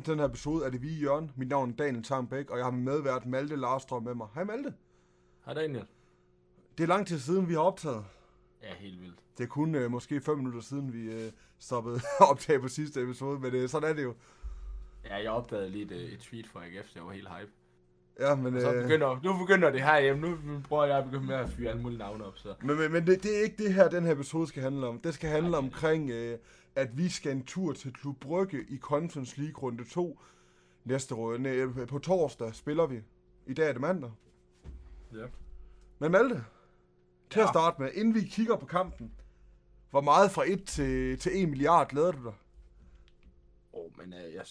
velkommen til den her episode af Det Hvide Jørgen. Mit navn er Daniel Tarmbæk, og jeg har medvært Malte Larstrøm med mig. Hej Malte. Hej Daniel. Det er lang tid siden, vi har optaget. Ja, helt vildt. Det er kun øh, måske 5 minutter siden, vi øh, stoppede optag på sidste episode, men øh, sådan er det jo. Ja, jeg opdagede lige et, øh, et tweet fra AGF, så jeg var helt hype. Ja, men, Og så øh, begynder, nu begynder det her hjemme. Nu prøver jeg at begynde med at fyre alle mulige navne op. Så. men, men, men det, det er ikke det her, den her episode skal handle om. Det skal handle omkring, øh, at vi skal en tur til Klub Brygge i Conference League runde 2 næste runde. Øh, på torsdag spiller vi. I dag er det mandag. Ja. Men Malte, til ja. at starte med, inden vi kigger på kampen, hvor meget fra 1 til, til 1 milliard glæder du dig? Åh, oh, men øh, jeg,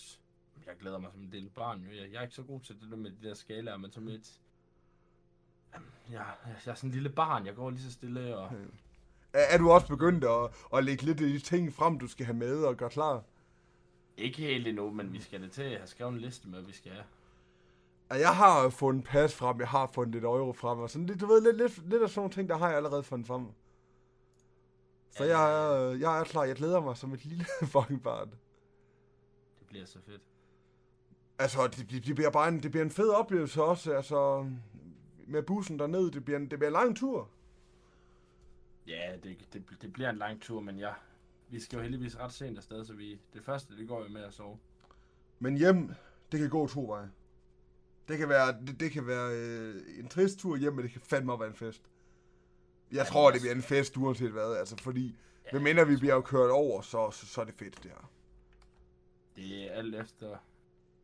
jeg glæder mig som en lille barn. Jo. Jeg, jeg er ikke så god til det der med de der skalaer, men som et... Jamen, jeg, jeg er sådan en lille barn. Jeg går lige så stille og... Er, er du også begyndt at, at lægge lidt af de ting frem, du skal have med og gøre klar? Ikke helt endnu, men vi skal det til. Jeg har skrevet en liste med, hvad vi skal have. Ja, Jeg har fundet pas frem, jeg har fundet lidt euro frem, og sådan lidt, du ved, lidt, lidt, lidt af sådan nogle ting, der har jeg allerede fundet frem. Så Ja. jeg, jeg er klar, jeg glæder mig som et lille fucking barn. Det bliver så fedt. Altså, det, det, bliver bare en, det bliver en fed oplevelse også, altså, med bussen derned, det bliver en, det bliver en lang tur. Ja, det, det, det bliver en lang tur, men ja, vi skal jo heldigvis ret sent afsted, så vi, det første, det går jo med at sove. Men hjem, det kan gå to veje. Det kan være, det, det kan være øh, en trist tur hjem, men det kan fandme være en fest. Jeg Ja, tror, det bliver en fest uanset hvad, altså fordi, Ja, ja, medmindre vi bliver kørt over, så, så, så er det fedt det her. Det er alt efter,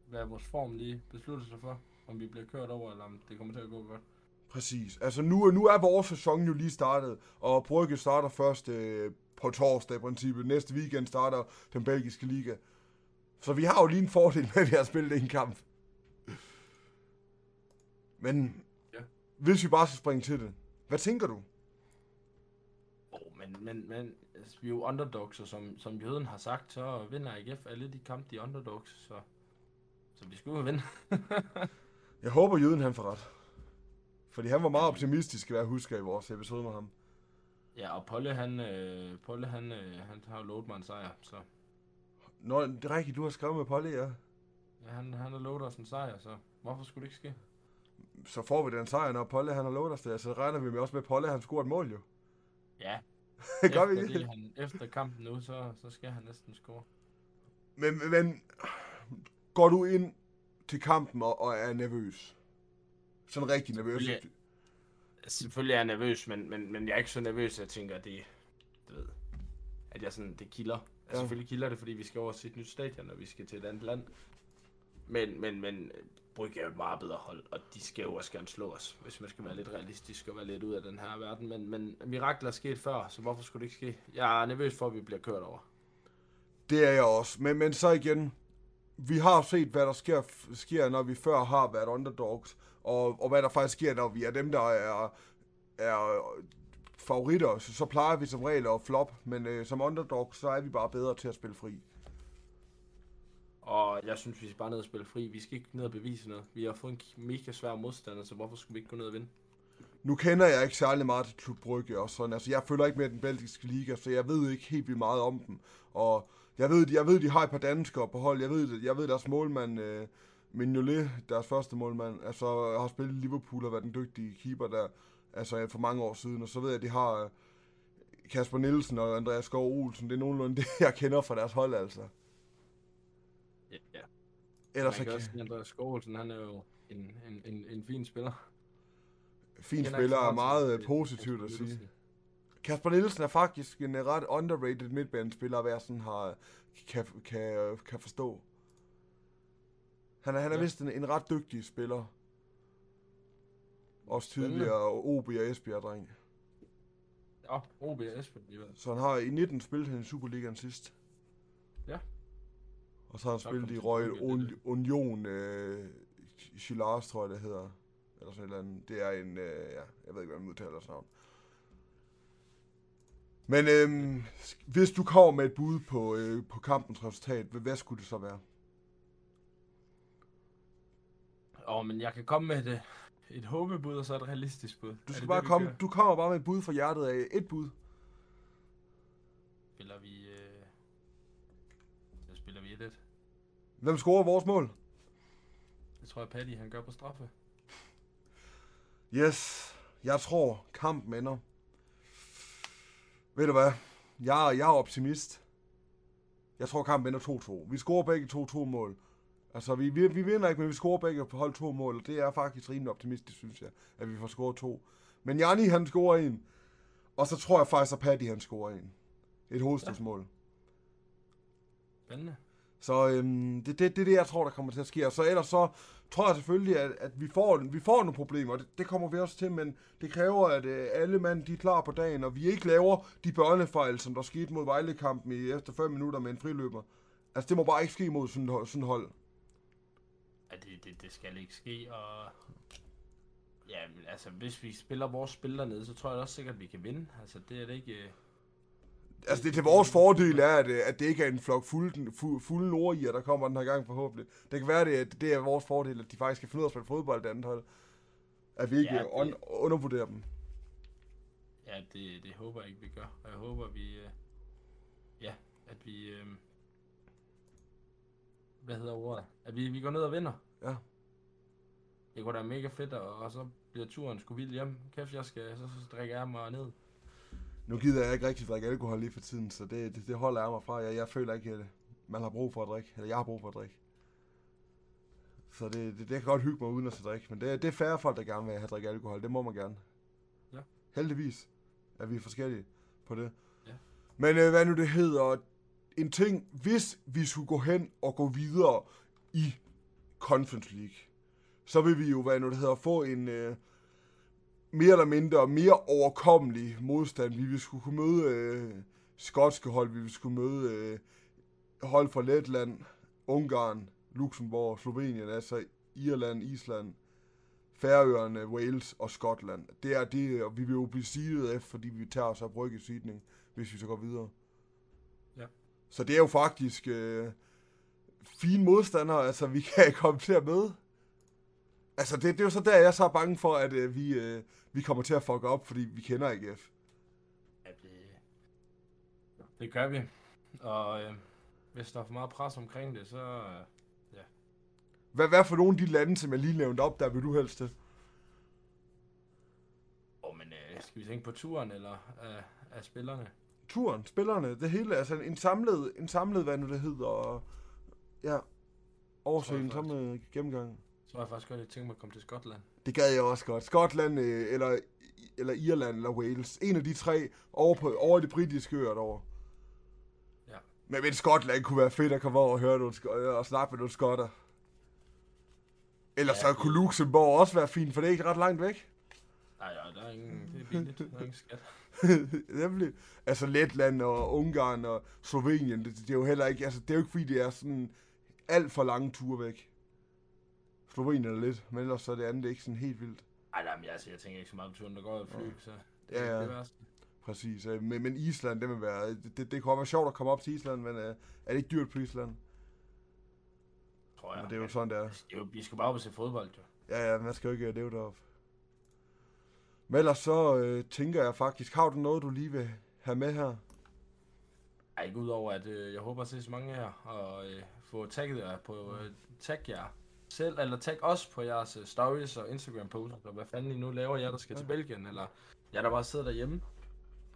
hvad vores form lige beslutter sig for, om vi bliver kørt over, eller om det kommer til at gå godt. Præcis. Altså nu, nu er vores sæson jo lige startet, og Brygge starter først øh, på torsdag i princippet. Næste weekend starter den belgiske liga. Så vi har jo lige en fordel med, at vi har spillet en kamp. Men Ja. hvis vi bare skal springe til det, hvad tænker du? Oh, men, men, men altså, vi er jo underdogs, og som, som jøden har sagt, så vinder AGF alle de kampe, de er underdogs, så, så vi skulle vinde. Jeg håber, Jøden han får ret. Fordi han var meget optimistisk, hvad jeg husker i vores episode med ham. ja, og Polle, han, øh, Polle, han, øh, han har jo lovet mig en sejr, så Nå, det er rigtigt, du har skrevet med Polly, ja. ja, han, han har lovet os en sejr, så hvorfor skulle det ikke ske? Så får vi den sejr, når Polly han har lovet os det. Så regner vi med også med, at Polly han scorer et mål jo. Ja, Gør vi det, han, efter kampen nu, så, så skal han næsten score. Men, men går du ind til kampen og, og er nervøs? Sådan rigtig nervøs? Selvfølgelig. Selvfølgelig er jeg nervøs, men, men, men jeg er ikke så nervøs, at jeg tænker, at det, du ved, at jeg sådan, det kilder. Ja. Ja. Selvfølgelig kilder det, fordi vi skal over til et nyt stadion, og vi skal til et andet land. Men, men, men Brygge er jo et meget bedre hold, og de skal jo også gerne slå os, hvis man skal være lidt realistisk og være lidt ud af den her verden. Men, men mirakler er sket før, så hvorfor skulle det ikke ske? Jeg er nervøs for, at vi bliver kørt over. Det er jeg også. Men, men så igen, vi har set, hvad der sker, sker, når vi før har været underdogs, og, og hvad der faktisk sker, når vi er dem, der er, er favoritter. Så, så plejer vi som regel at flop, men øh, som underdog, så er vi bare bedre til at spille fri. Og jeg synes, vi skal bare ned og spille fri. Vi skal ikke ned og bevise noget. Vi har fået en mega svær modstander, så hvorfor skulle vi ikke gå ned og vinde? Nu kender jeg ikke særlig meget til Klub Brygge og sådan. Altså, jeg følger ikke med den belgiske liga, så jeg ved ikke helt vildt meget om dem. Og jeg ved, jeg ved de har et par danskere på hold. Jeg ved, jeg ved deres målmand, øh, Mignolet, deres første målmand, altså har spillet i Liverpool og været den dygtige keeper der, altså for mange år siden. Og så ved jeg, at de har øh, Kasper Nielsen og Andreas Skov Olsen. Det er nogenlunde det, jeg kender fra deres hold, altså. Ja, ja. Ellers Man kan så også Andreas Skovlsen, han er jo en, en, en, en fin spiller. fin spiller er meget positivt at sige. Kasper Nielsen er faktisk en øh, ret underrated midtbanespiller, hvad jeg sådan har, kan, kan, kan forstå. Han er, han er Ja. vist en, en ret dygtig spiller. Også tidligere OB og Esbjerg-dreng. Ja, OB og alligevel. Så han har i 19 spillet han i Superligaen sidst. Ja. Og så har han Så spillet i Royal Un- Union øh, Chilars, tror jeg det hedder. Eller sådan et eller andet. Det er en, øh, ja, jeg ved ikke, hvad man udtaler sådan navn. Men øhm, hvis du kommer med et bud på, øh, på kampens resultat, hvad, skulle det så være? Åh, oh, men jeg kan komme med et, øh, et håbebud, og så et realistisk bud. Du skal det bare det, komme, du kommer bare med et bud fra hjertet af et bud. Spiller vi... Øh... Så spiller vi 1-1. Hvem scorer vores mål? Det tror jeg, Paddy han gør på straffe. Yes, jeg tror, kampen ender. Ved du hvad? Jeg, jeg er optimist. Jeg tror, kampen ender 2-2. Vi scorer begge 2-2 mål. Altså, vi, vi, vi vinder ikke, men vi scorer begge på hold to mål, og det er faktisk rimelig optimistisk, synes jeg, at vi får scoret to. Men Jani, han scorer en, og så tror jeg faktisk, at Paddy, han scorer en. Et hovedstødsmål. Ja. Spændende. Så øhm, det er det, det, det, jeg tror, der kommer til at ske. Og så ellers så tror jeg selvfølgelig, at, at vi, får, vi får nogle problemer. Det, det kommer vi også til, men det kræver, at øh, alle mand de er klar på dagen, og vi ikke laver de børnefejl, som der skete mod Vejlekampen i efter 5 minutter med en friløber. Altså, det må bare ikke ske mod sådan, sådan hold. Ja, det, det, det skal ikke ske, og... Ja, men altså, hvis vi spiller vores spil dernede, så tror jeg også sikkert, at vi kan vinde. Altså, det er det ikke... Øh, øh, Altså, det til vores fordel er, at, øh, at det ikke er en flok fulde, fulde, fulde nordier, der kommer den her gang forhåbentlig. Det kan være, det, at det er vores fordel, at de faktisk kan finde ud af at spille fodbold det andet hold. At vi ikke Ja, ja, det- un, undervurderer dem. Ja, det, det håber jeg ikke, vi gør. Og jeg håber, vi... Øh, ja, at vi... Øh, hvad hedder ordet? At vi, vi går ned og vinder. Ja. Det kunne da mega fedt, og, og så bliver turen sgu vild hjem. Kæft, jeg skal, så, så drikker jeg mig ned. Nu gider jeg ikke rigtig drikke alkohol lige for tiden, så det, det, det holder jeg mig fra. Jeg, jeg føler ikke, at man har brug for at drikke. Eller jeg har brug for at drikke. Så det, det, det kan godt hygge mig uden at drikke. Men det, det er færre folk, der gerne vil have drikke alkohol. Det må man gerne. Ja. Heldigvis er vi forskellige på det. Ja. Men øh, hvad nu det hedder, en ting, hvis vi skulle gå hen og gå videre i Conference League, så vil vi jo, hvad nu det hedder, få en øh, mere eller mindre mere overkommelig modstand. Vi vil skulle kunne møde øh, skotske hold, vi vil skulle møde øh, hold fra Letland, Ungarn, Luxembourg, Slovenien, altså Irland, Island, Færøerne, Wales og Skotland. Det er det, og vi vil jo blive seedet efter, fordi vi tager os af brygge seedning, hvis vi så går videre. Ja. Så det er jo faktisk øh, fine modstandere, altså vi kan komme til at møde. Altså det, det er jo så der, jeg er så bange for, at øh, vi, øh, vi kommer til at fucke op, fordi vi kender AGF. Ja, det, det gør vi. Og øh, hvis der er for meget pres omkring det, så... Øh, Hvad, hvad for nogle af de lande, som jeg lige nævnte op, der vil du helst til? åh, men øh, skal vi tænke på turen, eller øh, af spillerne? Turen, spillerne, det hele, altså en samlet, en samlet hvad nu det hedder, og ja, en samme gennemgang. Har jeg faktisk godt lidt tænkt mig at komme til Skotland. Det gad jeg også godt. Skotland, øh, eller, eller Irland, eller Wales. En af de tre over, på, over de britiske øer derovre. Ja. Men, men Skotland kunne være fedt at komme over og høre nogle, øh, og snakke med nogle skotter. Eller Ja, så det- kunne Luxembourg også være fint, for det er ikke ret langt væk. Nej, ja, der er ingen... Det er billigt. Der er ingen skat. Nemlig. Altså Letland og Ungarn og Slovenien, det, det, er jo heller ikke, altså det er jo ikke fordi, det er sådan alt for lange ture væk. Slovenien lidt, men ellers så er det andet ikke sådan helt vildt. Ej, nej, men altså, jeg tænker ikke så meget på turen, der går et fly, så det Ja, er ja. ikke det værste. Præcis. øh, Men, men Island, det vil være, det, det, det kunne være sjovt at komme op til Island, men uh, er det ikke dyrt på Island? Tror Ja, jeg. men det er jo sådan, det er. Det er jo, vi skal bare op og se fodbold, jo. Ja, ja, man skal jo ikke øh, leve deroppe. Men ellers så øh, tænker jeg faktisk, har du noget, du lige vil have med her? Ej, ikke udover, at øh, jeg håber at se så mange her, og øh, få tagget jer på, øh, tag jer selv, eller tag os på jeres øh, stories og Instagram posts, og hvad fanden I nu laver, jer der skal til Belgien, eller jer der bare sidder derhjemme.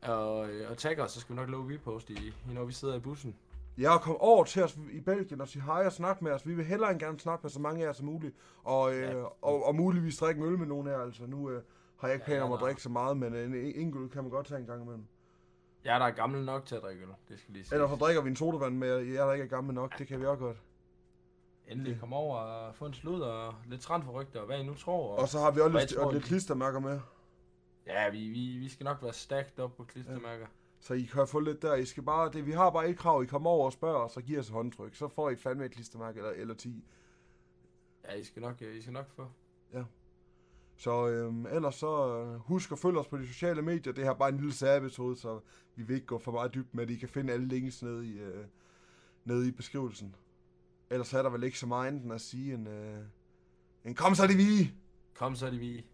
Og, øh, og tag os, så skal vi nok lave repost i, i, når vi sidder i bussen. Jeg er kommet over til os i Belgien og sige hej og snakke med os. Vi vil hellere end gerne snakke med så mange af jer som muligt. Og, øh, Ja. og, og muligvis drikke en øl med nogen af jer. Altså, nu øh, har jeg ikke Ja, planer om at ja, drikke så meget, men øh, en enkelt kan man godt tage en gang imellem. Jeg der er gammel nok til at drikke øl, det skal lige sige. Ellers så drikker vi en sodavand med jer, der ikke er gammel nok. Det kan vi også godt. Endelig komme over og få en slud og lidt transferrygter, og hvad I nu tror. Og så har vi også lidt, tror og lidt klistermærker med. Ja, vi, vi, vi skal nok være stacked op på klistermærker. Så I kan få lidt der. I skal bare, det, vi har bare et krav. I kommer over og spørger og giver os håndtryk. Så får I fandme et klistermærke eller, eller 10. Ja, I skal nok, øh, I skal nok få. Så øhm, ellers så øh, husk at følge os på de sociale medier. Det her er bare en lille særepisode, så vi vil ikke gå for meget dybt med det. I kan finde alle links nede i, øh, nede i beskrivelsen. Ellers er der vel ikke så meget andet end at sige en, øh, en kom så de vi. Kom så de vi.